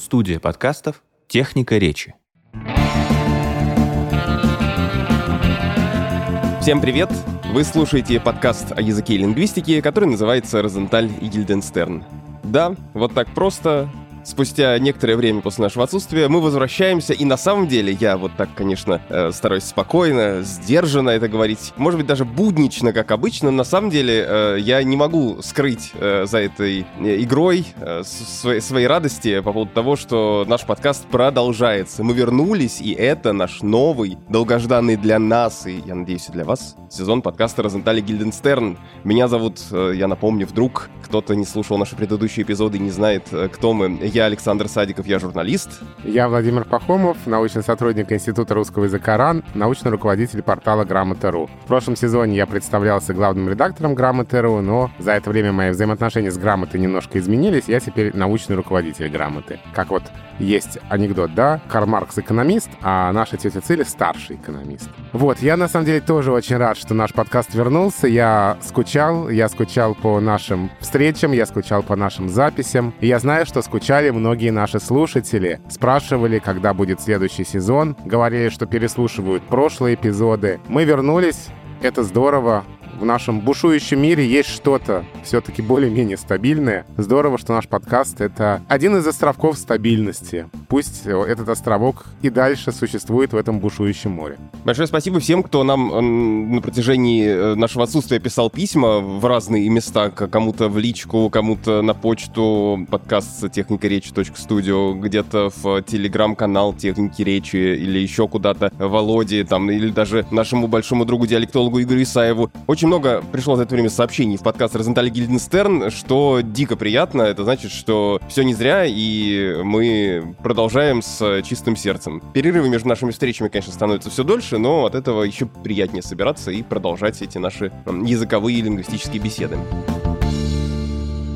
Студия подкастов «Техника речи». Всем привет! Вы слушаете подкаст о языке и лингвистике, который называется «Розенталь и Гильденстерн». Да, вот так просто, спустя некоторое время после нашего отсутствия мы возвращаемся, и на самом деле я вот так, конечно, э, стараюсь спокойно, сдержанно это говорить, может быть, даже буднично, как обычно, но на самом деле э, я не могу скрыть э, за этой игрой своей, своей радости по поводу того, что наш подкаст продолжается. Мы вернулись, и это наш новый, долгожданный для нас, и, я надеюсь, и для вас, сезон подкаста «Розентали Гильденстерн». Меня зовут, я напомню, вдруг кто-то не слушал наши предыдущие эпизоды и не знает, кто мы. Я Александр Садиков, я журналист. Я Владимир Пахомов, научный сотрудник Института русского языка РАН, научный руководитель портала Грамота.ру. В прошлом сезоне я представлялся главным редактором Грамоты.ру, но за это время мои взаимоотношения с Грамотой немножко изменились, я теперь научный руководитель Грамоты. Как вот есть анекдот, да? Карл Маркс экономист, а наша тетя Циля старший экономист. Вот, я на самом деле тоже очень рад, что наш подкаст вернулся. Я скучал, я скучал по нашим встречам, я скучал по нашим записям. И я знаю, что скучали многие наши слушатели. Спрашивали, когда будет следующий сезон, говорили, что переслушивают прошлые эпизоды. Мы вернулись, это здорово в нашем бушующем мире есть что-то все-таки более-менее стабильное. Здорово, что наш подкаст — это один из островков стабильности. Пусть этот островок и дальше существует в этом бушующем море. Большое спасибо всем, кто нам на протяжении э, нашего отсутствия писал письма в разные места, кому-то в личку, кому-то на почту подкаст техника речи студио, где-то в телеграм-канал техники речи или еще куда-то Володе, там, или даже нашему большому другу диалектологу Игорю Исаеву. Очень много пришло за это время сообщений в подкаст Розентали Гильденстерн, что дико приятно. Это значит, что все не зря, и мы продолжаем с чистым сердцем. Перерывы между нашими встречами, конечно, становятся все дольше, но от этого еще приятнее собираться и продолжать эти наши языковые и лингвистические беседы.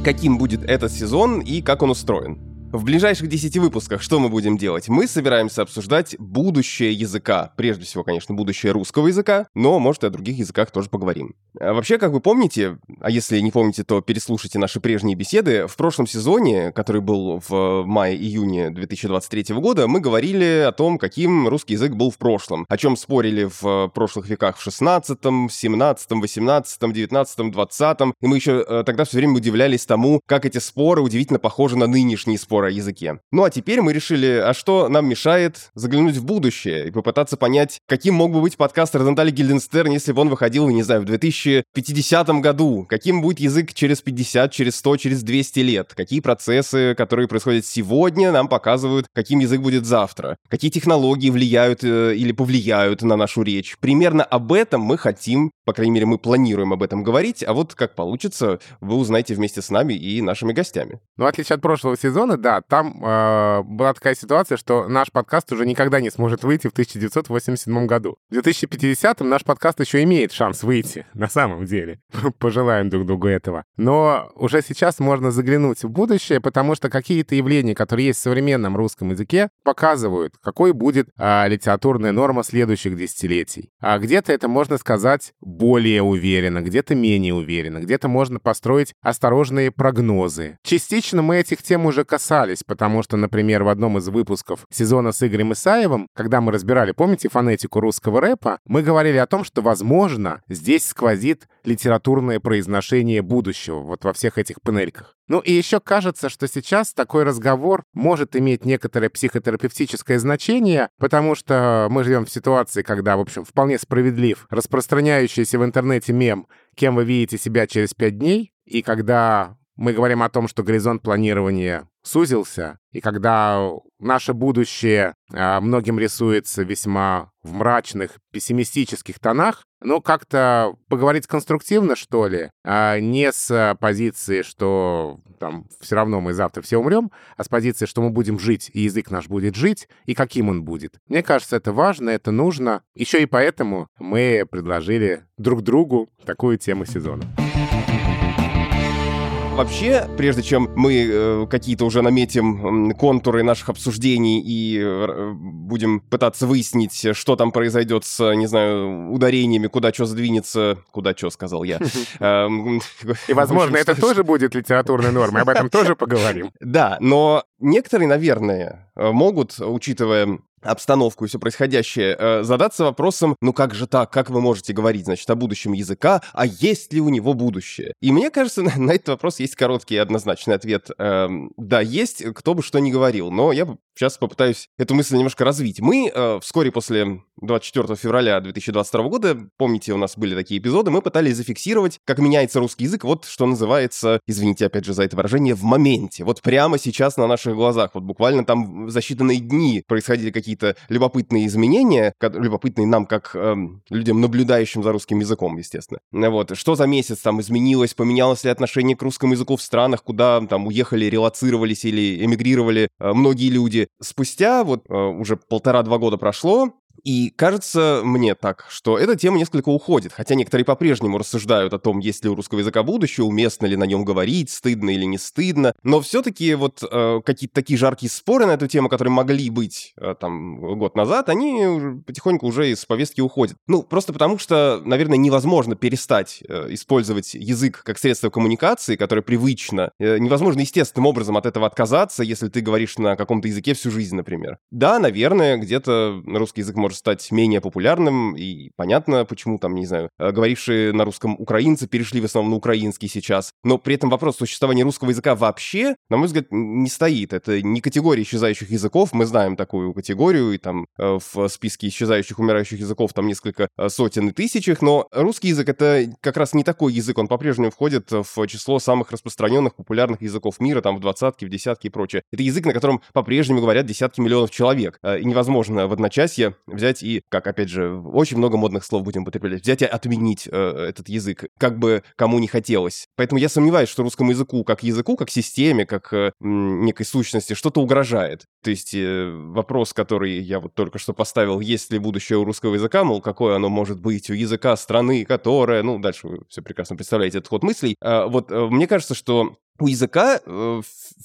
Каким будет этот сезон и как он устроен? В ближайших 10 выпусках что мы будем делать? Мы собираемся обсуждать будущее языка. Прежде всего, конечно, будущее русского языка, но, может, и о других языках тоже поговорим. А вообще, как вы помните, а если не помните, то переслушайте наши прежние беседы, в прошлом сезоне, который был в мае-июне 2023 года, мы говорили о том, каким русский язык был в прошлом, о чем спорили в прошлых веках в 16, 17, 18, 19, 20, и мы еще э, тогда все время удивлялись тому, как эти споры удивительно похожи на нынешние споры разговора о языке. Ну а теперь мы решили, а что нам мешает заглянуть в будущее и попытаться понять, каким мог бы быть подкаст Розентали Гильденстерн, если бы он выходил, не знаю, в 2050 году, каким будет язык через 50, через 100, через 200 лет, какие процессы, которые происходят сегодня, нам показывают, каким язык будет завтра, какие технологии влияют э, или повлияют на нашу речь. Примерно об этом мы хотим, по крайней мере, мы планируем об этом говорить, а вот как получится, вы узнаете вместе с нами и нашими гостями. Ну, в отличие от прошлого сезона, да, там э, была такая ситуация, что наш подкаст уже никогда не сможет выйти в 1987 году. В 2050-м наш подкаст еще имеет шанс выйти, на самом деле. Пожелаем друг другу этого. Но уже сейчас можно заглянуть в будущее, потому что какие-то явления, которые есть в современном русском языке, показывают, какой будет э, литературная норма следующих десятилетий. А где-то это можно сказать более уверенно, где-то менее уверенно, где-то можно построить осторожные прогнозы. Частично мы этих тем уже касались, потому что, например, в одном из выпусков сезона с Игорем Исаевым, когда мы разбирали, помните, фонетику русского рэпа, мы говорили о том, что, возможно, здесь сквозит литературное произношение будущего вот во всех этих панельках. Ну и еще кажется, что сейчас такой разговор может иметь некоторое психотерапевтическое значение, потому что мы живем в ситуации, когда, в общем, вполне справедлив распространяющийся в интернете мем «Кем вы видите себя через пять дней?» И когда мы говорим о том, что горизонт планирования сузился, и когда наше будущее а, многим рисуется весьма в мрачных, пессимистических тонах, ну, как-то поговорить конструктивно, что ли, а не с позиции, что там все равно мы завтра все умрем, а с позиции, что мы будем жить, и язык наш будет жить, и каким он будет. Мне кажется, это важно, это нужно. Еще и поэтому мы предложили друг другу такую тему сезона. Вообще, прежде чем мы э, какие-то уже наметим контуры наших обсуждений и э, будем пытаться выяснить, что там произойдет с, не знаю, ударениями, куда что сдвинется, куда что, сказал я. Эм, И, возможно, это тоже будет литературной нормой. Об этом тоже поговорим. Да, но некоторые, наверное, э, могут, учитывая обстановку и все происходящее, э, задаться вопросом, ну как же так, как вы можете говорить, значит, о будущем языка, а есть ли у него будущее? И мне кажется, на, этот вопрос есть короткий и однозначный ответ. Эм, да, есть, кто бы что ни говорил, но я сейчас попытаюсь эту мысль немножко развить. Мы э, вскоре после 24 февраля 2022 года, помните, у нас были такие эпизоды, мы пытались зафиксировать, как меняется русский язык, вот что называется, извините опять же за это выражение, в моменте. Вот прямо сейчас на наших глазах, вот буквально там за считанные дни происходили какие-то любопытные изменения, любопытные нам, как эм, людям, наблюдающим за русским языком, естественно. Вот, что за месяц там изменилось, поменялось ли отношение к русскому языку в странах, куда там уехали, релацировались или эмигрировали э, многие люди. Спустя вот э, уже полтора-два года прошло, и кажется мне так, что эта тема несколько уходит, хотя некоторые по-прежнему рассуждают о том, есть ли у русского языка будущее, уместно ли на нем говорить, стыдно или не стыдно. Но все-таки вот э, какие-то такие жаркие споры на эту тему, которые могли быть э, там год назад, они потихоньку уже из повестки уходят. Ну, просто потому что, наверное, невозможно перестать э, использовать язык как средство коммуникации, которое привычно. Э, невозможно естественным образом от этого отказаться, если ты говоришь на каком-то языке всю жизнь, например. Да, наверное, где-то русский язык может стать менее популярным, и понятно, почему там, не знаю, э, говорившие на русском украинцы перешли в основном на украинский сейчас. Но при этом вопрос существования русского языка вообще, на мой взгляд, не стоит. Это не категория исчезающих языков, мы знаем такую категорию, и там э, в списке исчезающих, умирающих языков там несколько э, сотен и тысяч их, но русский язык это как раз не такой язык, он по-прежнему входит в число самых распространенных, популярных языков мира, там в двадцатки, в десятки и прочее. Это язык, на котором по-прежнему говорят десятки миллионов человек. И невозможно в одночасье взять и, как опять же, очень много модных слов будем употреблять, взять и отменить э, этот язык, как бы кому не хотелось. Поэтому я сомневаюсь, что русскому языку, как языку, как системе, как э, некой сущности, что-то угрожает. То есть э, вопрос, который я вот только что поставил, есть ли будущее у русского языка, мол, какое оно может быть у языка страны, которая, ну, дальше вы все прекрасно представляете этот ход мыслей. А, вот э, мне кажется, что у языка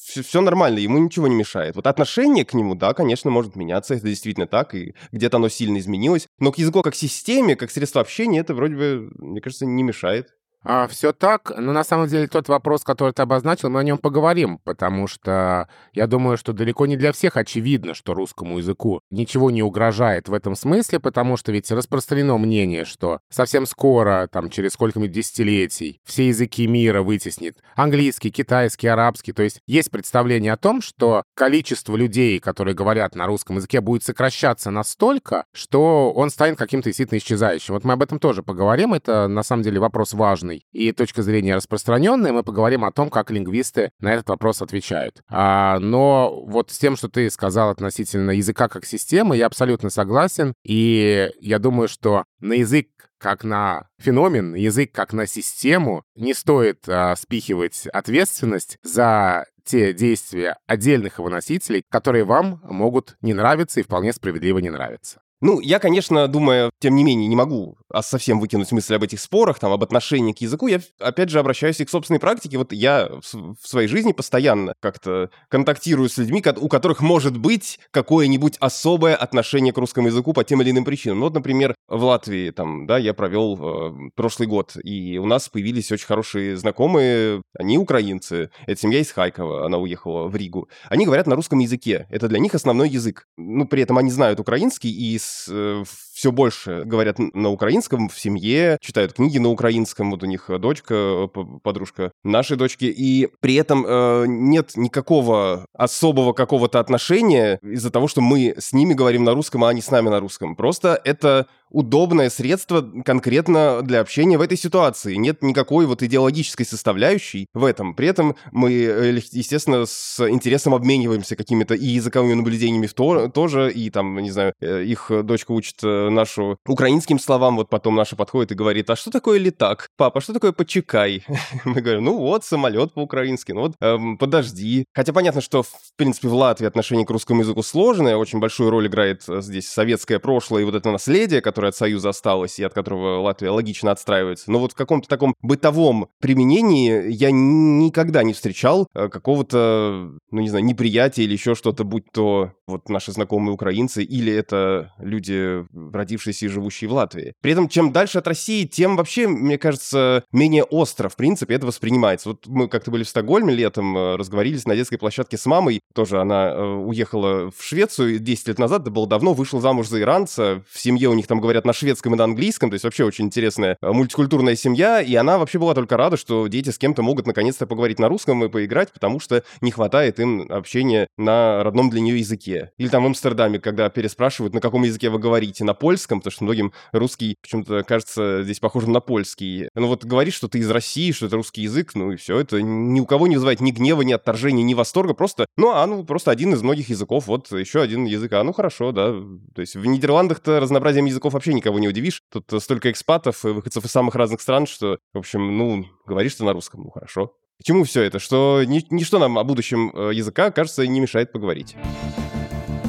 все нормально, ему ничего не мешает. Вот отношение к нему, да, конечно, может меняться, это действительно так, и где-то оно сильно изменилось. Но к языку как системе, как средство общения, это вроде бы, мне кажется, не мешает. А, все так, но на самом деле тот вопрос, который ты обозначил, мы о нем поговорим, потому что я думаю, что далеко не для всех очевидно, что русскому языку ничего не угрожает в этом смысле, потому что ведь распространено мнение, что совсем скоро, там, через сколько-нибудь десятилетий, все языки мира вытеснит английский, китайский, арабский. То есть есть представление о том, что количество людей, которые говорят на русском языке, будет сокращаться настолько, что он станет каким-то действительно исчезающим. Вот мы об этом тоже поговорим, это на самом деле вопрос важный и точка зрения распространенная. Мы поговорим о том, как лингвисты на этот вопрос отвечают. А, но вот с тем, что ты сказал относительно языка как системы, я абсолютно согласен. И я думаю, что на язык как на феномен, язык как на систему, не стоит а, спихивать ответственность за те действия отдельных его носителей, которые вам могут не нравиться и вполне справедливо не нравиться. Ну, я, конечно, думаю, тем не менее, не могу совсем выкинуть мысль об этих спорах, там, об отношении к языку. Я, опять же, обращаюсь и к собственной практике. Вот я в, с- своей жизни постоянно как-то контактирую с людьми, у которых может быть какое-нибудь особое отношение к русскому языку по тем или иным причинам. Ну, вот, например, в Латвии, там, да, я провел э, прошлый год, и у нас появились очень хорошие знакомые, они украинцы. Это семья из Хайкова, она уехала в Ригу. Они говорят на русском языке. Это для них основной язык. Ну, при этом они знают украинский и So. äh, э, все больше говорят на украинском в семье, читают книги на украинском. Вот у них дочка, э, подружка нашей дочки. И при этом э, нет никакого особого какого-то отношения из-за того, что мы с ними говорим на русском, а они с нами на русском. Просто это удобное средство конкретно для общения в этой ситуации. Нет никакой вот идеологической составляющей в этом. При этом мы, э, естественно, с интересом обмениваемся какими-то и языковыми наблюдениями в то, тоже, и там, не знаю, э, их дочка учит э, нашу украинским словам, вот потом наша подходит и говорит, а что такое летак? Папа, что такое почекай? Мы говорим, ну вот, самолет по-украински, ну вот, эм, подожди. Хотя понятно, что, в принципе, в Латвии отношение к русскому языку сложное, очень большую роль играет э, здесь советское прошлое и вот это наследие, которое от Союза осталось и от которого Латвия логично отстраивается. Но вот в каком-то таком бытовом применении я никогда не встречал э, какого-то, ну не знаю, неприятия или еще что-то, будь то вот наши знакомые украинцы или это люди, родившиеся и живущие в Латвии. При этом, чем дальше от России, тем вообще, мне кажется, менее остро, в принципе, это воспринимается. Вот мы как-то были в Стокгольме летом, э, разговорились на детской площадке с мамой, тоже она э, уехала в Швецию 10 лет назад, это было давно, вышла замуж за иранца, в семье у них там говорят на шведском и на английском, то есть вообще очень интересная э, мультикультурная семья, и она вообще была только рада, что дети с кем-то могут наконец-то поговорить на русском и поиграть, потому что не хватает им общения на родном для нее языке. Или там в Амстердаме, когда переспрашивают, на каком языке вы говорите, на польском, потому что многим русский почему-то кажется здесь похожим на польский. Ну вот говоришь, что ты из России, что это русский язык, ну и все, это ни у кого не вызывает ни гнева, ни отторжения, ни восторга, просто, ну а ну просто один из многих языков, вот еще один язык, а ну хорошо, да. То есть в Нидерландах-то разнообразием языков вообще никого не удивишь, тут столько экспатов, выходцев из самых разных стран, что, в общем, ну, говоришь ты на русском, ну хорошо. К чему все это? Что ни, ничто нам о будущем э, языка, кажется, не мешает поговорить.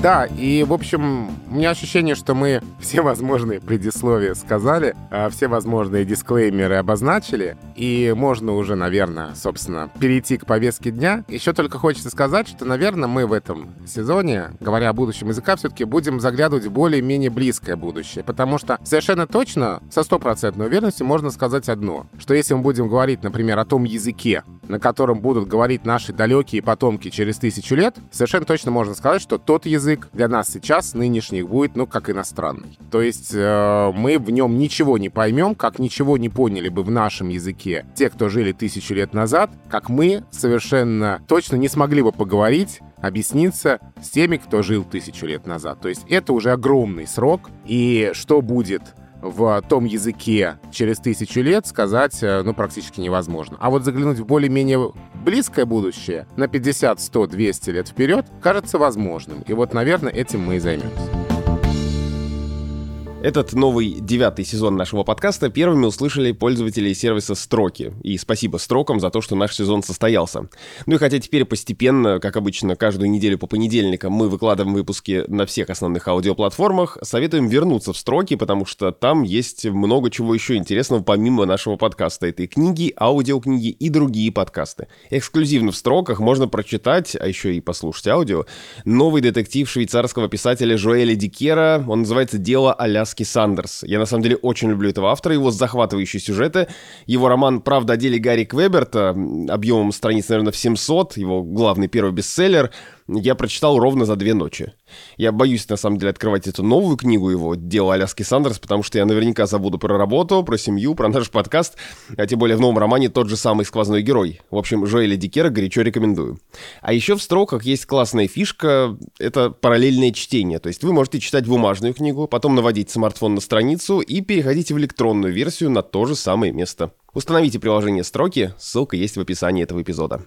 Да, и, в общем, у меня ощущение, что мы все возможные предисловия сказали, а все возможные дисклеймеры обозначили, и можно уже, наверное, собственно, перейти к повестке дня. Еще только хочется сказать, что, наверное, мы в этом сезоне, говоря о будущем языка, все-таки будем заглядывать в более-менее близкое будущее, потому что совершенно точно, со стопроцентной уверенностью можно сказать одно, что если мы будем говорить, например, о том языке, на котором будут говорить наши далекие потомки через тысячу лет, совершенно точно можно сказать, что тот язык, язык для нас сейчас, нынешних, будет, ну, как иностранный. То есть э, мы в нем ничего не поймем, как ничего не поняли бы в нашем языке те, кто жили тысячу лет назад, как мы совершенно точно не смогли бы поговорить объясниться с теми, кто жил тысячу лет назад. То есть это уже огромный срок, и что будет в том языке через тысячу лет сказать, э, ну, практически невозможно. А вот заглянуть в более-менее близкое будущее, на 50, 100, 200 лет вперед, кажется возможным. И вот, наверное, этим мы и займемся. Этот новый девятый сезон нашего подкаста первыми услышали пользователи сервиса Строки. И спасибо Строкам за то, что наш сезон состоялся. Ну и хотя теперь постепенно, как обычно, каждую неделю по понедельникам мы выкладываем выпуски на всех основных аудиоплатформах, советуем вернуться в Строки, потому что там есть много чего еще интересного помимо нашего подкаста. Это и книги, аудиокниги и другие подкасты. Эксклюзивно в Строках можно прочитать, а еще и послушать аудио, новый детектив швейцарского писателя Жоэля Дикера. Он называется «Дело а Аски Сандерс. Я на самом деле очень люблю этого автора, его захватывающие сюжеты. Его роман «Правда о деле Гарри Квеберта» объемом страниц, наверное, в 700, его главный первый бестселлер — я прочитал ровно за две ночи. Я боюсь, на самом деле, открывать эту новую книгу его «Дело Аляски Сандерс», потому что я наверняка забуду про работу, про семью, про наш подкаст, а тем более в новом романе тот же самый сквозной герой. В общем, Жоэля Дикера горячо рекомендую. А еще в строках есть классная фишка — это параллельное чтение. То есть вы можете читать бумажную книгу, потом наводить смартфон на страницу и переходить в электронную версию на то же самое место. Установите приложение «Строки», ссылка есть в описании этого эпизода.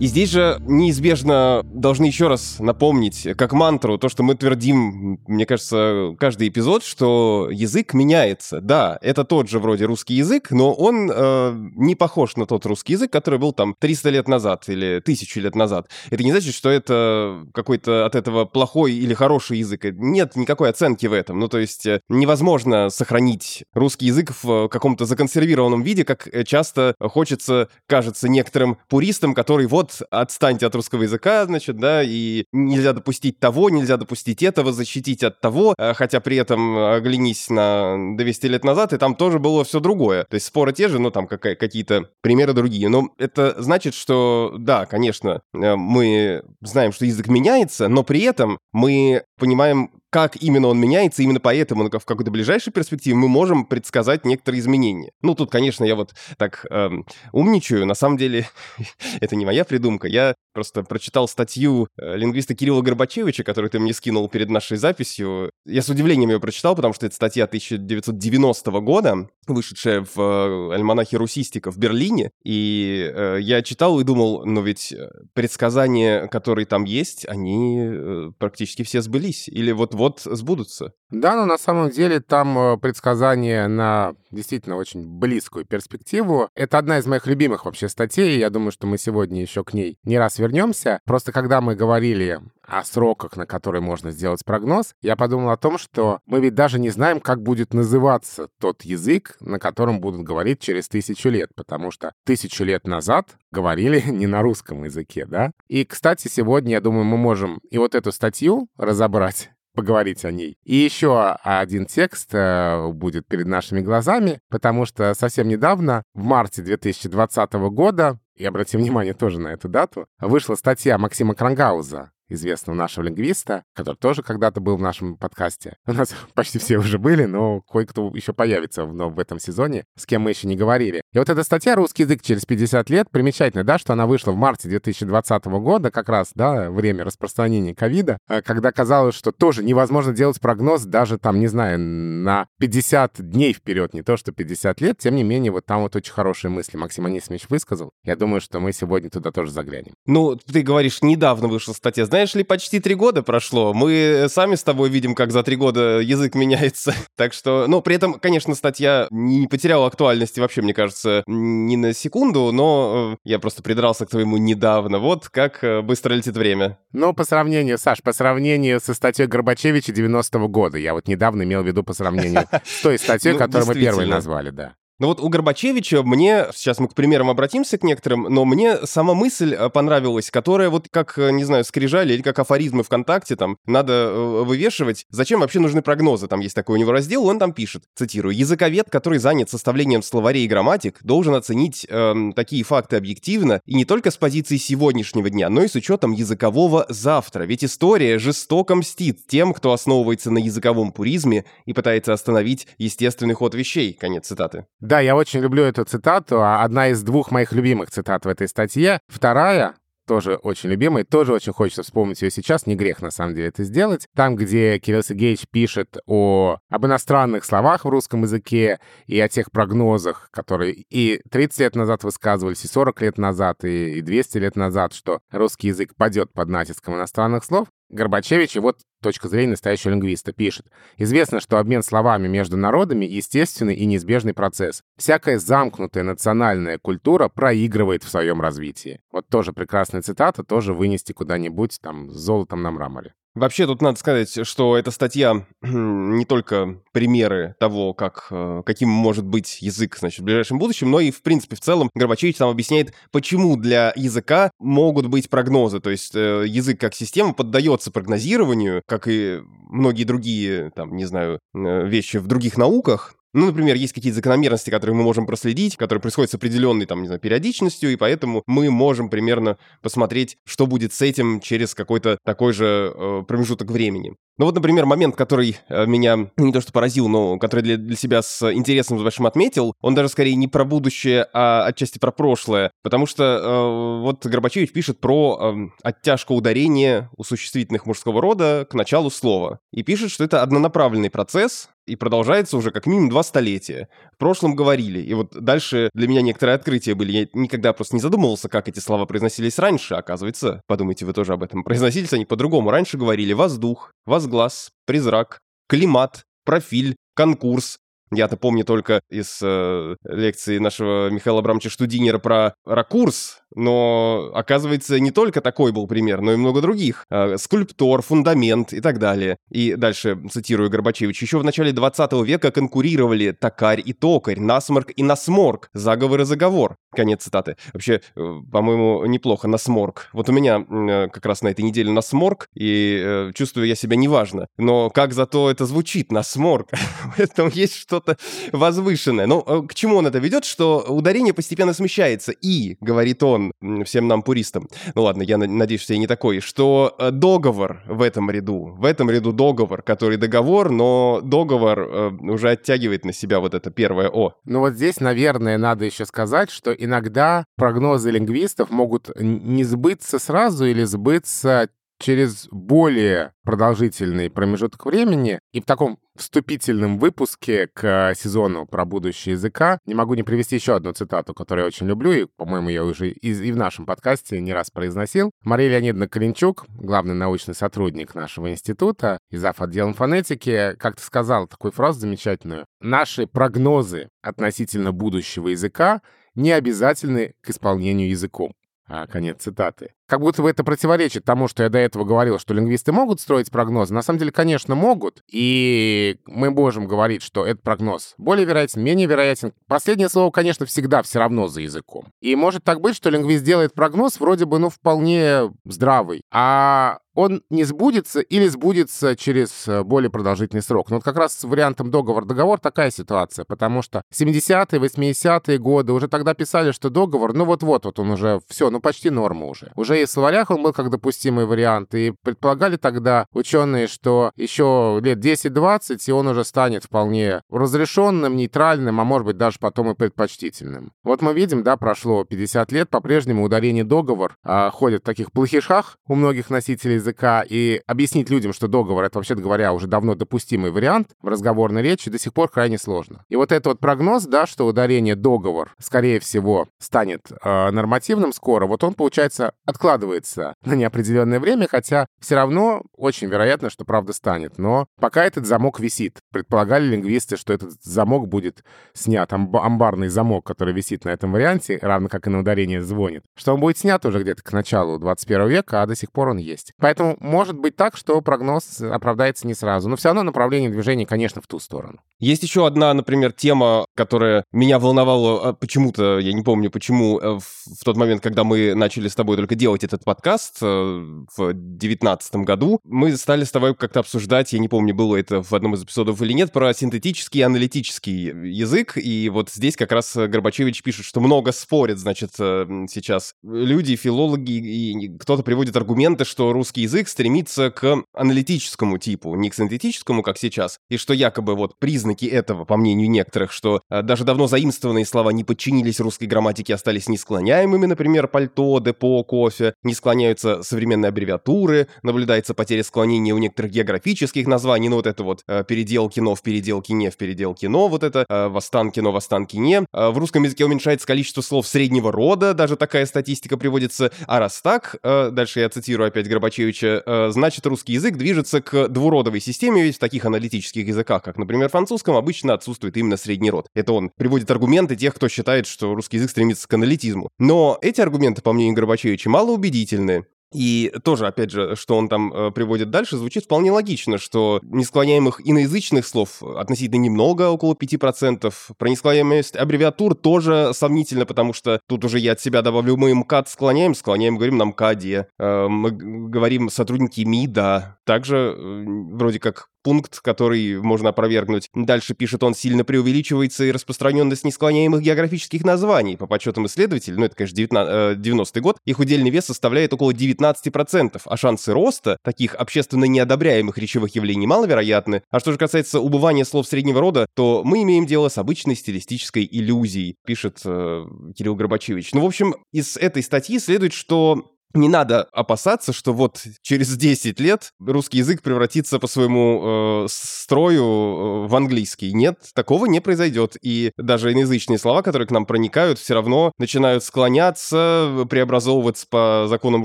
И здесь же неизбежно должны еще раз напомнить, как мантру, то, что мы твердим, мне кажется, каждый эпизод, что язык меняется. Да, это тот же вроде русский язык, но он э, не похож на тот русский язык, который был там 300 лет назад или 1000 лет назад. Это не значит, что это какой-то от этого плохой или хороший язык. Нет никакой оценки в этом. Ну, то есть э, невозможно сохранить русский язык в каком-то законсервированном виде, как часто хочется, кажется, некоторым пуристам, которые вот отстаньте от русского языка, значит, да, и нельзя допустить того, нельзя допустить этого, защитить от того, э, хотя при этом оглянись на 200 лет назад, и там тоже было все другое. То есть споры те же, но там какие-то примеры другие. Но это значит, что, да, конечно, э, мы знаем, что язык меняется, но при этом мы понимаем как именно он меняется, именно поэтому ну, в какой-то ближайшей перспективе мы можем предсказать некоторые изменения. Ну, тут, конечно, я вот так эм, умничаю. На самом деле, это не моя придумка. Я просто прочитал статью э, лингвиста Кирилла Горбачевича, которую ты мне скинул перед нашей записью. Я с удивлением ее прочитал, потому что это статья 1990 года, вышедшая в э, альманахе Русистика в Берлине. И э, я читал и думал, но ведь э, предсказания, которые там есть, они э, практически все сбылись. Или вот-вот сбудутся. Да, но на самом деле там э, предсказания на действительно очень близкую перспективу. Это одна из моих любимых вообще статей. Я думаю, что мы сегодня еще к ней не раз вернемся. Просто когда мы говорили о сроках, на которые можно сделать прогноз, я подумал о том, что мы ведь даже не знаем, как будет называться тот язык, на котором будут говорить через тысячу лет, потому что тысячу лет назад говорили не на русском языке, да? И, кстати, сегодня, я думаю, мы можем и вот эту статью разобрать, поговорить о ней. И еще один текст э, будет перед нашими глазами, потому что совсем недавно, в марте 2020 года, и обратим внимание тоже на эту дату, вышла статья Максима Крангауза известного нашего лингвиста, который тоже когда-то был в нашем подкасте. У нас почти все уже были, но кое-кто еще появится в, в этом сезоне, с кем мы еще не говорили. И вот эта статья «Русский язык через 50 лет» примечательная, да, что она вышла в марте 2020 года, как раз, да, время распространения ковида, э, когда казалось, что тоже невозможно делать прогноз даже там, не знаю, на 50 дней вперед, не то что 50 лет, тем не менее, вот там вот очень хорошие мысли Максим Анисимович высказал. Я думаю, что мы сегодня туда тоже заглянем. Ну, ты говоришь, недавно вышла статья. Знаешь, знаешь ли, почти три года прошло. Мы сами с тобой видим, как за три года язык меняется. Так что, ну, при этом, конечно, статья не потеряла актуальности вообще, мне кажется, ни на секунду, но э, я просто придрался к твоему недавно. Вот как э, быстро летит время. Ну, по сравнению, Саш, по сравнению со статьей Горбачевича 90-го года. Я вот недавно имел в виду по сравнению с той статьей, ну, которую мы первой назвали, да. Ну вот у Горбачевича мне, сейчас мы к примерам обратимся к некоторым, но мне сама мысль э, понравилась, которая вот как, э, не знаю, скрижали или как афоризмы ВКонтакте там надо э, вывешивать. Зачем вообще нужны прогнозы? Там есть такой у него раздел, он там пишет, цитирую, «Языковед, который занят составлением словарей и грамматик, должен оценить эм, такие факты объективно и не только с позиции сегодняшнего дня, но и с учетом языкового завтра. Ведь история жестоко мстит тем, кто основывается на языковом пуризме и пытается остановить естественный ход вещей». Конец цитаты. Да, я очень люблю эту цитату. А одна из двух моих любимых цитат в этой статье. Вторая тоже очень любимая, тоже очень хочется вспомнить ее сейчас, не грех на самом деле это сделать. Там, где Кирилл Сергеевич пишет о, об иностранных словах в русском языке и о тех прогнозах, которые и 30 лет назад высказывались, и 40 лет назад, и 200 лет назад, что русский язык падет под натиском иностранных слов. Горбачевич, и вот точка зрения настоящего лингвиста, пишет. Известно, что обмен словами между народами — естественный и неизбежный процесс. Всякая замкнутая национальная культура проигрывает в своем развитии. Вот тоже прекрасная цитата, тоже вынести куда-нибудь там с золотом на мраморе. Вообще тут надо сказать, что эта статья не только примеры того, как, э, каким может быть язык значит, в ближайшем будущем, но и, в принципе, в целом Горбачевич там объясняет, почему для языка могут быть прогнозы. То есть э, язык как система поддается прогнозированию, как и многие другие, там, не знаю, э, вещи в других науках, ну, например, есть какие-то закономерности, которые мы можем проследить, которые происходят с определенной, там, не знаю, периодичностью, и поэтому мы можем примерно посмотреть, что будет с этим через какой-то такой же э, промежуток времени. Ну вот, например, момент, который э, меня не то что поразил, но который для, для себя с интересом с большим отметил, он даже скорее не про будущее, а отчасти про прошлое. Потому что э, вот Горбачевич пишет про э, оттяжку ударения у существительных мужского рода к началу слова. И пишет, что это однонаправленный процесс, и продолжается уже как минимум два столетия. В прошлом говорили, и вот дальше для меня некоторые открытия были. Я никогда просто не задумывался, как эти слова произносились раньше, оказывается. Подумайте вы тоже об этом. Произносились они по-другому. Раньше говорили «воздух», «возглас», «призрак», «климат», «профиль», «конкурс», я-то помню только из э, лекции нашего Михаила Абрамовича Штудинера про ракурс, но, оказывается, не только такой был пример, но и много других. Э, скульптор, фундамент и так далее. И дальше, цитирую Горбачевич, еще в начале 20 века конкурировали токарь и токарь, насморк и насморк, заговор и заговор. Конец цитаты. Вообще, э, по-моему, неплохо, насморк. Вот у меня э, как раз на этой неделе насморк, и э, чувствую я себя неважно. Но как зато это звучит, насморк. В этом есть что что-то возвышенное. Но э, к чему он это ведет? Что ударение постепенно смещается. И, говорит он всем нам пуристам, ну ладно, я надеюсь, что я не такой, что э, договор в этом ряду, в этом ряду договор, который договор, но договор э, уже оттягивает на себя вот это первое «о». Ну вот здесь, наверное, надо еще сказать, что иногда прогнозы лингвистов могут не сбыться сразу или сбыться через более продолжительный промежуток времени. И в таком вступительном выпуске к сезону про будущее языка не могу не привести еще одну цитату, которую я очень люблю, и, по-моему, я уже и, и в нашем подкасте не раз произносил. Мария Леонидовна Калинчук, главный научный сотрудник нашего института и зав. отделом фонетики, как-то сказала такую фразу замечательную. «Наши прогнозы относительно будущего языка не обязательны к исполнению языком». А, конец цитаты. Как будто бы это противоречит тому, что я до этого говорил, что лингвисты могут строить прогнозы. На самом деле, конечно, могут. И мы можем говорить, что этот прогноз более вероятен, менее вероятен. Последнее слово, конечно, всегда все равно за языком. И может так быть, что лингвист делает прогноз вроде бы, ну, вполне здравый. А он не сбудется или сбудется через э, более продолжительный срок. Но вот как раз с вариантом договор-договор такая ситуация, потому что 70-е, 80-е годы уже тогда писали, что договор, ну вот-вот, вот он уже все, ну почти норма уже. Уже и в словарях он был как допустимый вариант, и предполагали тогда ученые, что еще лет 10-20, и он уже станет вполне разрешенным, нейтральным, а может быть даже потом и предпочтительным. Вот мы видим, да, прошло 50 лет, по-прежнему ударение договор а, ходит в таких плохишах у многих носителей языка, и объяснить людям, что договор — это, вообще говоря, уже давно допустимый вариант в разговорной речи, до сих пор крайне сложно. И вот этот вот прогноз, да, что ударение договор, скорее всего, станет э, нормативным скоро, вот он, получается, откладывается на неопределенное время, хотя все равно очень вероятно, что правда станет. Но пока этот замок висит. Предполагали лингвисты, что этот замок будет снят, амб амбарный замок, который висит на этом варианте, равно как и на ударение звонит, что он будет снят уже где-то к началу 21 века, а до сих пор он есть. Поэтому может быть так, что прогноз оправдается не сразу. Но все равно направление движения, конечно, в ту сторону. Есть еще одна, например, тема, которая меня волновала а, почему-то, я не помню почему, э, в тот момент, когда мы начали с тобой только делать этот подкаст э, в девятнадцатом году, мы стали с тобой как-то обсуждать, я не помню, было это в одном из эпизодов или нет, про синтетический и аналитический язык. И вот здесь как раз Горбачевич пишет, что много спорят, значит, э, сейчас люди, филологи, и кто-то приводит аргументы, что русский русский язык стремится к аналитическому типу, не к синтетическому, как сейчас, и что якобы вот признаки этого, по мнению некоторых, что э, даже давно заимствованные слова не подчинились русской грамматике, остались несклоняемыми, например, пальто, депо, кофе, не склоняются современные аббревиатуры, наблюдается потеря склонения у некоторых географических названий, ну вот это вот э, переделки но в переделке не в переделке но, вот это э, востанки но востанки не. Э, в русском языке уменьшается количество слов среднего рода, даже такая статистика приводится. А раз так, э, дальше я цитирую опять Горбачевича, Андреевича, э, значит, русский язык движется к двуродовой системе, ведь в таких аналитических языках, как, например, французском, обычно отсутствует именно средний род. Это он приводит аргументы тех, кто считает, что русский язык стремится к аналитизму. Но эти аргументы, по мнению Горбачевича, малоубедительны. И тоже, опять же, что он там э, приводит дальше, звучит вполне логично, что несклоняемых иноязычных слов относительно немного, около 5%. Про несклоняемость аббревиатур тоже сомнительно, потому что тут уже я от себя добавлю, мы МКАД склоняем, склоняем, говорим на МКАДе. Э, мы говорим сотрудники МИДа. Также э, вроде как пункт, который можно опровергнуть. Дальше пишет он, сильно преувеличивается и распространенность несклоняемых географических названий. По подсчетам исследователей, ну это, конечно, 90-й год, их удельный вес составляет около 19%, а шансы роста таких общественно неодобряемых речевых явлений маловероятны. А что же касается убывания слов среднего рода, то мы имеем дело с обычной стилистической иллюзией, пишет э, Кирилл Горбачевич. Ну, в общем, из этой статьи следует, что не надо опасаться, что вот через 10 лет русский язык превратится по своему э, строю э, в английский. Нет, такого не произойдет. И даже иноязычные слова, которые к нам проникают, все равно начинают склоняться, преобразовываться по законам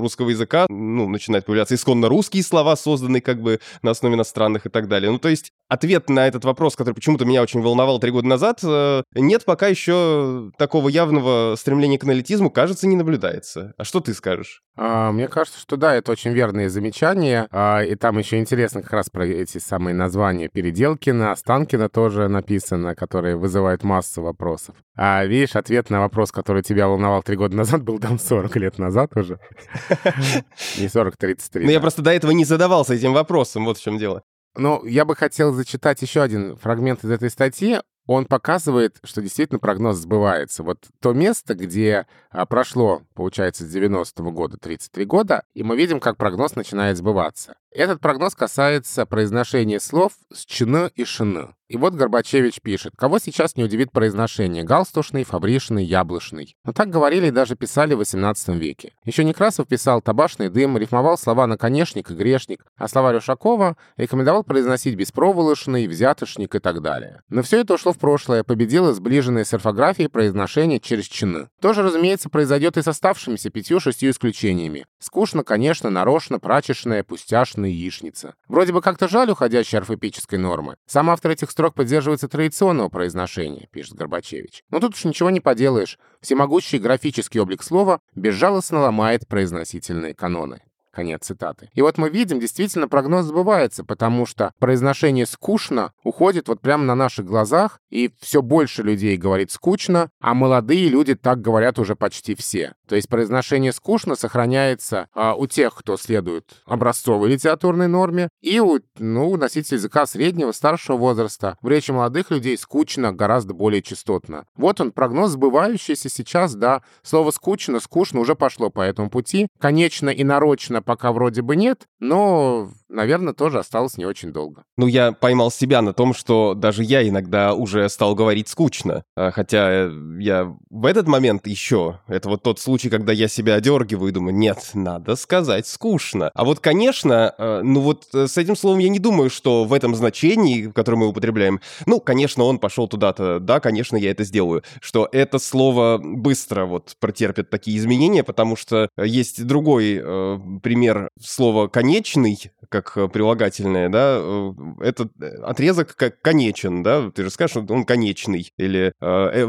русского языка. Ну, начинают появляться исконно русские слова, созданные как бы на основе иностранных и так далее. Ну, то есть ответ на этот вопрос, который почему-то меня очень волновал три года назад, э, нет пока еще такого явного стремления к аналитизму, кажется, не наблюдается. А что ты скажешь? А, мне кажется, что да, это очень верные замечания. А, и там еще интересно как раз про эти самые названия Переделкина, Останкина тоже написано, которые вызывают массу вопросов. А видишь, ответ на вопрос, который тебя волновал три года назад, был там 40 лет назад уже. Не 40, 33. Ну, я просто до этого не задавался этим вопросом, вот в чем дело. Ну, я бы хотел зачитать еще один фрагмент из этой статьи. Он показывает, что действительно прогноз сбывается. Вот то место, где а, прошло, получается, с 90-го года 33 года, и мы видим, как прогноз начинает сбываться. Этот прогноз касается произношения слов с чн и шн. И вот Горбачевич пишет, кого сейчас не удивит произношение галстушный, фабришный, яблочный. Но так говорили и даже писали в 18 веке. Еще Некрасов писал табашный дым, рифмовал слова наконечник и грешник, а слова Рюшакова рекомендовал произносить беспроволочный, взятошник и так далее. Но все это ушло в прошлое, победило сближенное с орфографией произношение через чины. То же, разумеется, произойдет и с оставшимися пятью-шестью исключениями. Скучно, конечно, нарочно, прачечное, пустяшное, яичница. Вроде бы как-то жаль уходящей орфоэпической нормы. Сам автор этих строк поддерживается традиционного произношения, пишет Горбачевич. Но тут уж ничего не поделаешь. Всемогущий графический облик слова безжалостно ломает произносительные каноны. Конец цитаты. И вот мы видим, действительно прогноз сбывается, потому что произношение «скучно» уходит вот прямо на наших глазах, и все больше людей говорит «скучно», а молодые люди так говорят уже почти все. То есть произношение «скучно» сохраняется а, у тех, кто следует образцовой литературной норме, и у ну, носителей языка среднего, старшего возраста. В речи молодых людей «скучно» гораздо более частотно. Вот он, прогноз сбывающийся сейчас, да. Слово «скучно», «скучно» уже пошло по этому пути. Конечно и нарочно пока вроде бы нет, но, наверное, тоже осталось не очень долго. Ну, я поймал себя на том, что даже я иногда уже стал говорить скучно. А, хотя я в этот момент еще, это вот тот случай, когда я себя одергиваю и думаю, нет, надо сказать скучно. А вот, конечно, э, ну вот э, с этим словом я не думаю, что в этом значении, которое мы употребляем, ну, конечно, он пошел туда-то, да, конечно, я это сделаю, что это слово быстро вот протерпит такие изменения, потому что есть другой э, пример например, слово «конечный», как э, прилагательное, да, э, этот э, отрезок как конечен, да, ты же скажешь, что он конечный, или э,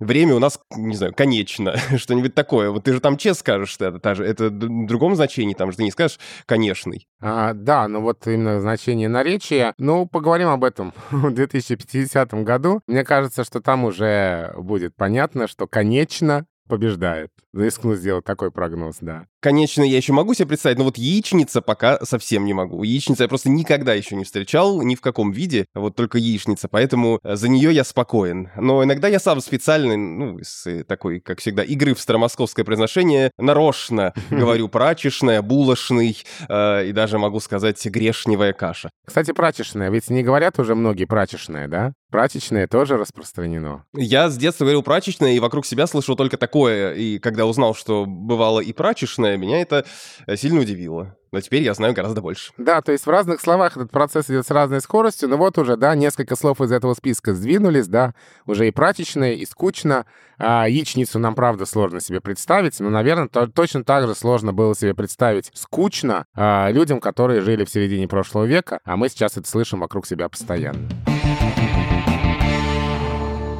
время у нас, не знаю, конечно, что-нибудь такое. Вот ты же там че скажешь, что это, же, это в другом значении, там же ты не скажешь «конечный». А, да, ну вот именно значение наречия. Ну, поговорим об этом в 2050 году. Мне кажется, что там уже будет понятно, что «конечно» побеждает. Рискну сделать такой прогноз, да. Конечно, я еще могу себе представить, но вот яичница пока совсем не могу. Яичница я просто никогда еще не встречал, ни в каком виде, вот только яичница, поэтому э, за нее я спокоен. Но иногда я сам специально, ну, с э, такой, как всегда, игры в старомосковское произношение, нарочно говорю прачечная, булочный, э, и даже могу сказать грешневая каша. Кстати, прачечная, ведь не говорят уже многие прачечная, да? Прачечное тоже распространено. Я с детства говорил прачечное, и вокруг себя слышал только такое. И когда узнал, что бывало и прачечное, меня это э, сильно удивило. Но теперь я знаю гораздо больше. Да, то есть в разных словах этот процесс идет с разной скоростью, но вот уже, да, несколько слов из этого списка сдвинулись, да, уже и прачечное, и скучно. А яичницу нам, правда, сложно себе представить, но, наверное, то, точно так же сложно было себе представить скучно а, людям, которые жили в середине прошлого века, а мы сейчас это слышим вокруг себя постоянно.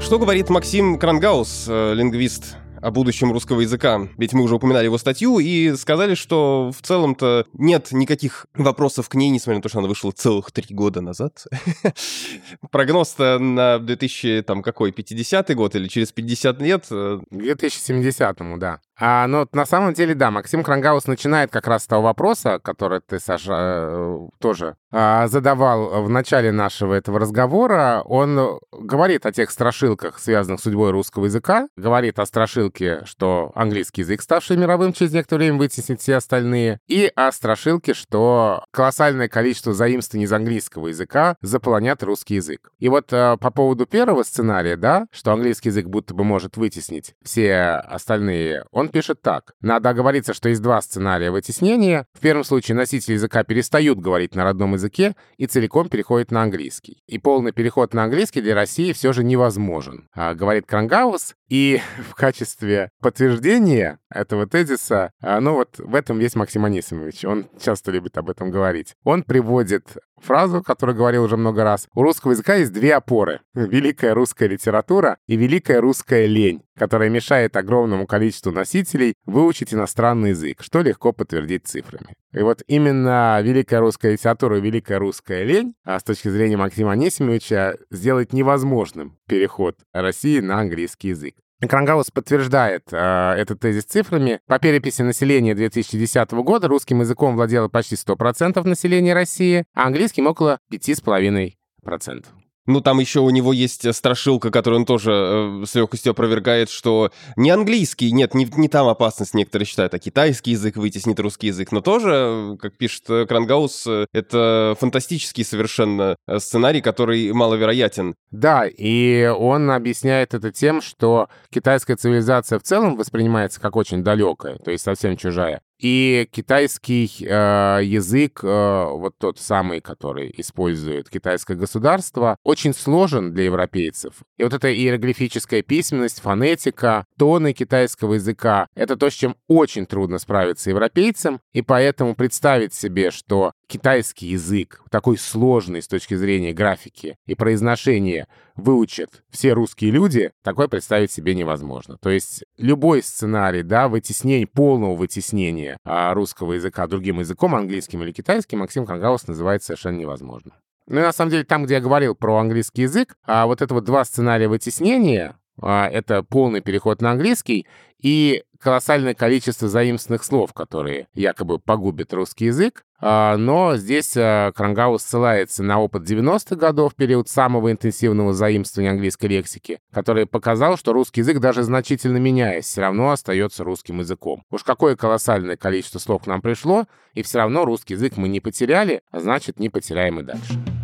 Что говорит Максим Крангаус, э, лингвист о будущем русского языка. Ведь мы уже упоминали его статью и сказали, что в целом-то нет никаких вопросов к ней, несмотря на то, что она вышла целых три года назад. Прогноз-то на 2000, там, какой, 50-й год или через 50 лет? К 2070-му, да. А, но на самом деле, да, Максим Крангаус начинает как раз с того вопроса, который ты, Саша, э, тоже а, задавал в начале нашего этого разговора. Он говорит о тех страшилках, связанных с судьбой русского языка, говорит о страшилке, что английский язык, ставший мировым, через некоторое время вытеснит все остальные, и о страшилке, что колоссальное количество заимствований из английского языка заполонят русский язык. И вот а, по поводу первого сценария, да, что английский язык будто бы может вытеснить все остальные, он он пишет так. Надо оговориться, что есть два сценария вытеснения. В первом случае носители языка перестают говорить на родном языке и целиком переходят на английский. И полный переход на английский для России все же невозможен, а, говорит Крангаус. И в качестве подтверждения этого тезиса, а, ну вот в этом есть Максим Анисимович. Он часто любит об этом говорить. Он приводит фразу, которую говорил уже много раз. У русского языка есть две опоры. Великая русская литература и великая русская лень, которая мешает огромному количеству носителей выучить иностранный язык, что легко подтвердить цифрами. И вот именно великая русская литература великая русская лень, а с точки зрения Максима Анисимовича, сделать невозможным переход России на английский язык. Крангаус подтверждает э, этот тезис цифрами. По переписи населения 2010 года русским языком владело почти 100% населения России, а английским около 5,5%. Ну, там еще у него есть страшилка, которую он тоже э, с легкостью опровергает, что не английский, нет, не, не там опасность, некоторые считают, а китайский язык вытеснит русский язык. Но тоже, как пишет э, Крангаус, э, это фантастический совершенно э, сценарий, который маловероятен. Да, и он объясняет это тем, что китайская цивилизация в целом воспринимается как очень далекая, то есть совсем чужая. И китайский э, язык, э, вот тот самый, который использует китайское государство, очень сложен для европейцев. И вот эта иероглифическая письменность, фонетика, тоны китайского языка — это то, с чем очень трудно справиться европейцам, и поэтому представить себе, что китайский язык, такой сложный с точки зрения графики и произношения, выучат все русские люди, такое представить себе невозможно. То есть любой сценарий, да, вытеснение, полного вытеснения а, русского языка другим языком, английским или китайским, Максим Кангаус называет совершенно невозможно. Ну и на самом деле там, где я говорил про английский язык, а вот это вот два сценария вытеснения, это полный переход на английский и колоссальное количество заимственных слов, которые якобы погубят русский язык. А, но здесь а, Крангаус ссылается на опыт 90-х годов, период самого интенсивного заимствования английской лексики, который показал, что русский язык, даже значительно меняясь, все равно остается русским языком. Уж какое колоссальное количество слов к нам пришло, и все равно русский язык мы не потеряли, а значит, не потеряем и дальше.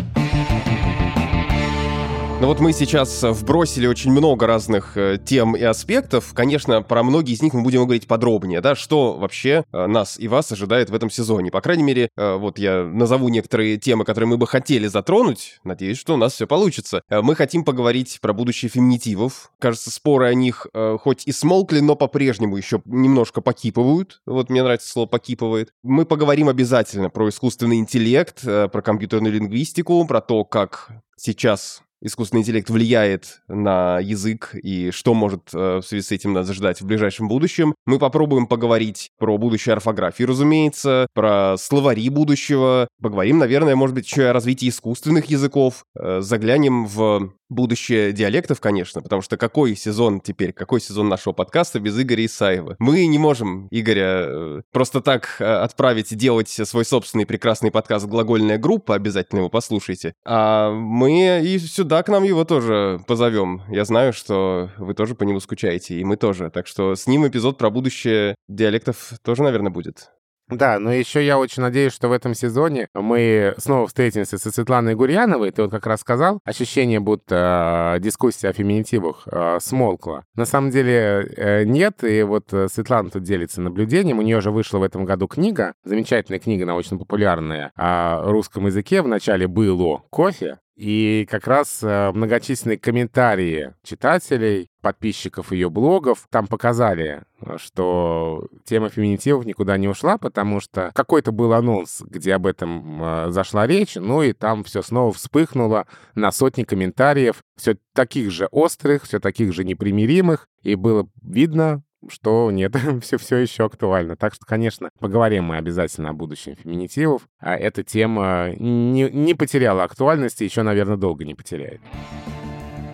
Ну вот мы сейчас вбросили очень много разных э, тем и аспектов. Конечно, про многие из них мы будем говорить подробнее, да, что вообще э, нас и вас ожидает в этом сезоне. По крайней мере, э, вот я назову некоторые темы, которые мы бы хотели затронуть. Надеюсь, что у нас все получится. Мы хотим поговорить про будущее феминитивов. Кажется, споры о них хоть и смолкли, но по-прежнему еще немножко покипывают. Вот мне нравится слово «покипывает». Мы поговорим обязательно про искусственный интеллект, про компьютерную лингвистику, про то, как сейчас искусственный интеллект влияет на язык и что может э, в связи с этим нас ждать в ближайшем будущем. Мы попробуем поговорить про будущее орфографии, разумеется, про словари будущего. Поговорим, наверное, может быть, еще о развитии искусственных языков. Э, заглянем в будущее диалектов, конечно, потому что какой сезон теперь, какой сезон нашего подкаста без Игоря Исаева? Мы не можем Игоря э, просто так э, отправить делать свой собственный прекрасный подкаст «Глагольная группа», обязательно его послушайте. А мы и сюда к нам его тоже позовем. Я знаю, что вы тоже по нему скучаете, и мы тоже. Так что с ним эпизод про будущее диалектов тоже, наверное, будет. Да, но еще я очень надеюсь, что в этом сезоне мы снова встретимся со Светланой Гурьяновой. Ты вот как раз сказал, ощущение, будто э, дискуссия о феминитивах э, смолкла. На самом деле э, нет, и вот э, Светлана тут делится наблюдением. У нее же вышла в этом году книга, замечательная книга, научно-популярная, о русском языке. Вначале было кофе, и как раз э, многочисленные комментарии читателей, подписчиков ее блогов там показали, что тема феминитивов никуда не ушла, потому что какой-то был анонс, где об этом э, зашла речь, ну и там все снова вспыхнуло на сотни комментариев, все таких же острых, все таких же непримиримых, и было видно, что нет, все, все еще актуально. Так что, конечно, поговорим мы обязательно о будущем феминитивов. А эта тема не, не потеряла актуальности, еще, наверное, долго не потеряет.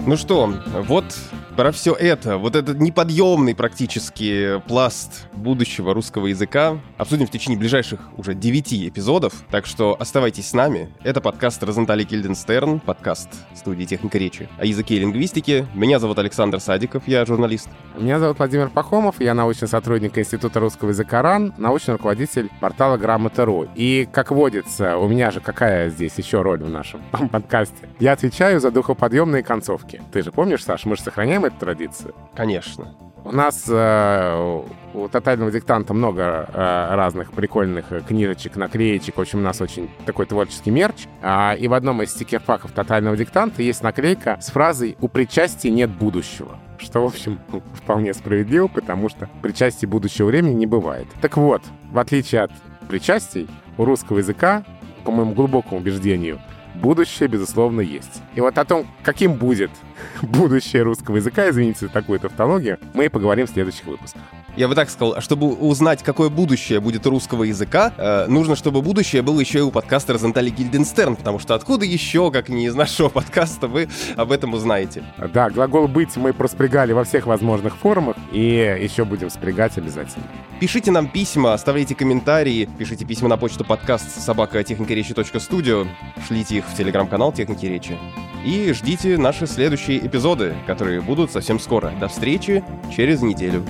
Ну что, вот про все это, вот этот неподъемный практически пласт будущего русского языка обсудим в течение ближайших уже 9 эпизодов, так что оставайтесь с нами. Это подкаст Розентали Кильденстерн, подкаст студии Техника речи о языке и лингвистике. Меня зовут Александр Садиков, я журналист. Меня зовут Владимир Пахомов, я научный сотрудник Института русского языка РАН, научный руководитель портала Грамота.ру. И, как водится, у меня же какая здесь еще роль в нашем подкасте? Я отвечаю за духоподъемные концовки. Ты же помнишь, Саш, мы же сохраняем эту традицию? Конечно. У нас э, у тотального диктанта много э, разных прикольных э, книжечек, наклеечек. В общем, у нас очень такой творческий мерч. А, и в одном из стикерпаков тотального диктанта есть наклейка с фразой «У причастия нет будущего». Что, в общем, вполне справедливо, потому что причастия будущего времени не бывает. Так вот, в отличие от причастий, у русского языка, по моему глубокому убеждению, будущее, безусловно, есть. И вот о том, каким будет будущее русского языка, извините за такую тавтологию, мы и поговорим в следующих выпусках. Я бы так сказал, чтобы узнать, какое будущее будет русского языка, э, нужно, чтобы будущее было еще и у подкаста Розентали Гильденстерн, потому что откуда еще, как не из нашего подкаста, вы об этом узнаете. Да, глагол «быть» мы проспрягали во всех возможных форумах, и еще будем спрягать обязательно. Пишите нам письма, оставляйте комментарии, пишите письма на почту подкаст собака техника речи студио, шлите их в телеграм-канал Техники Речи. И ждите наши следующие эпизоды, которые будут совсем скоро. До встречи через неделю.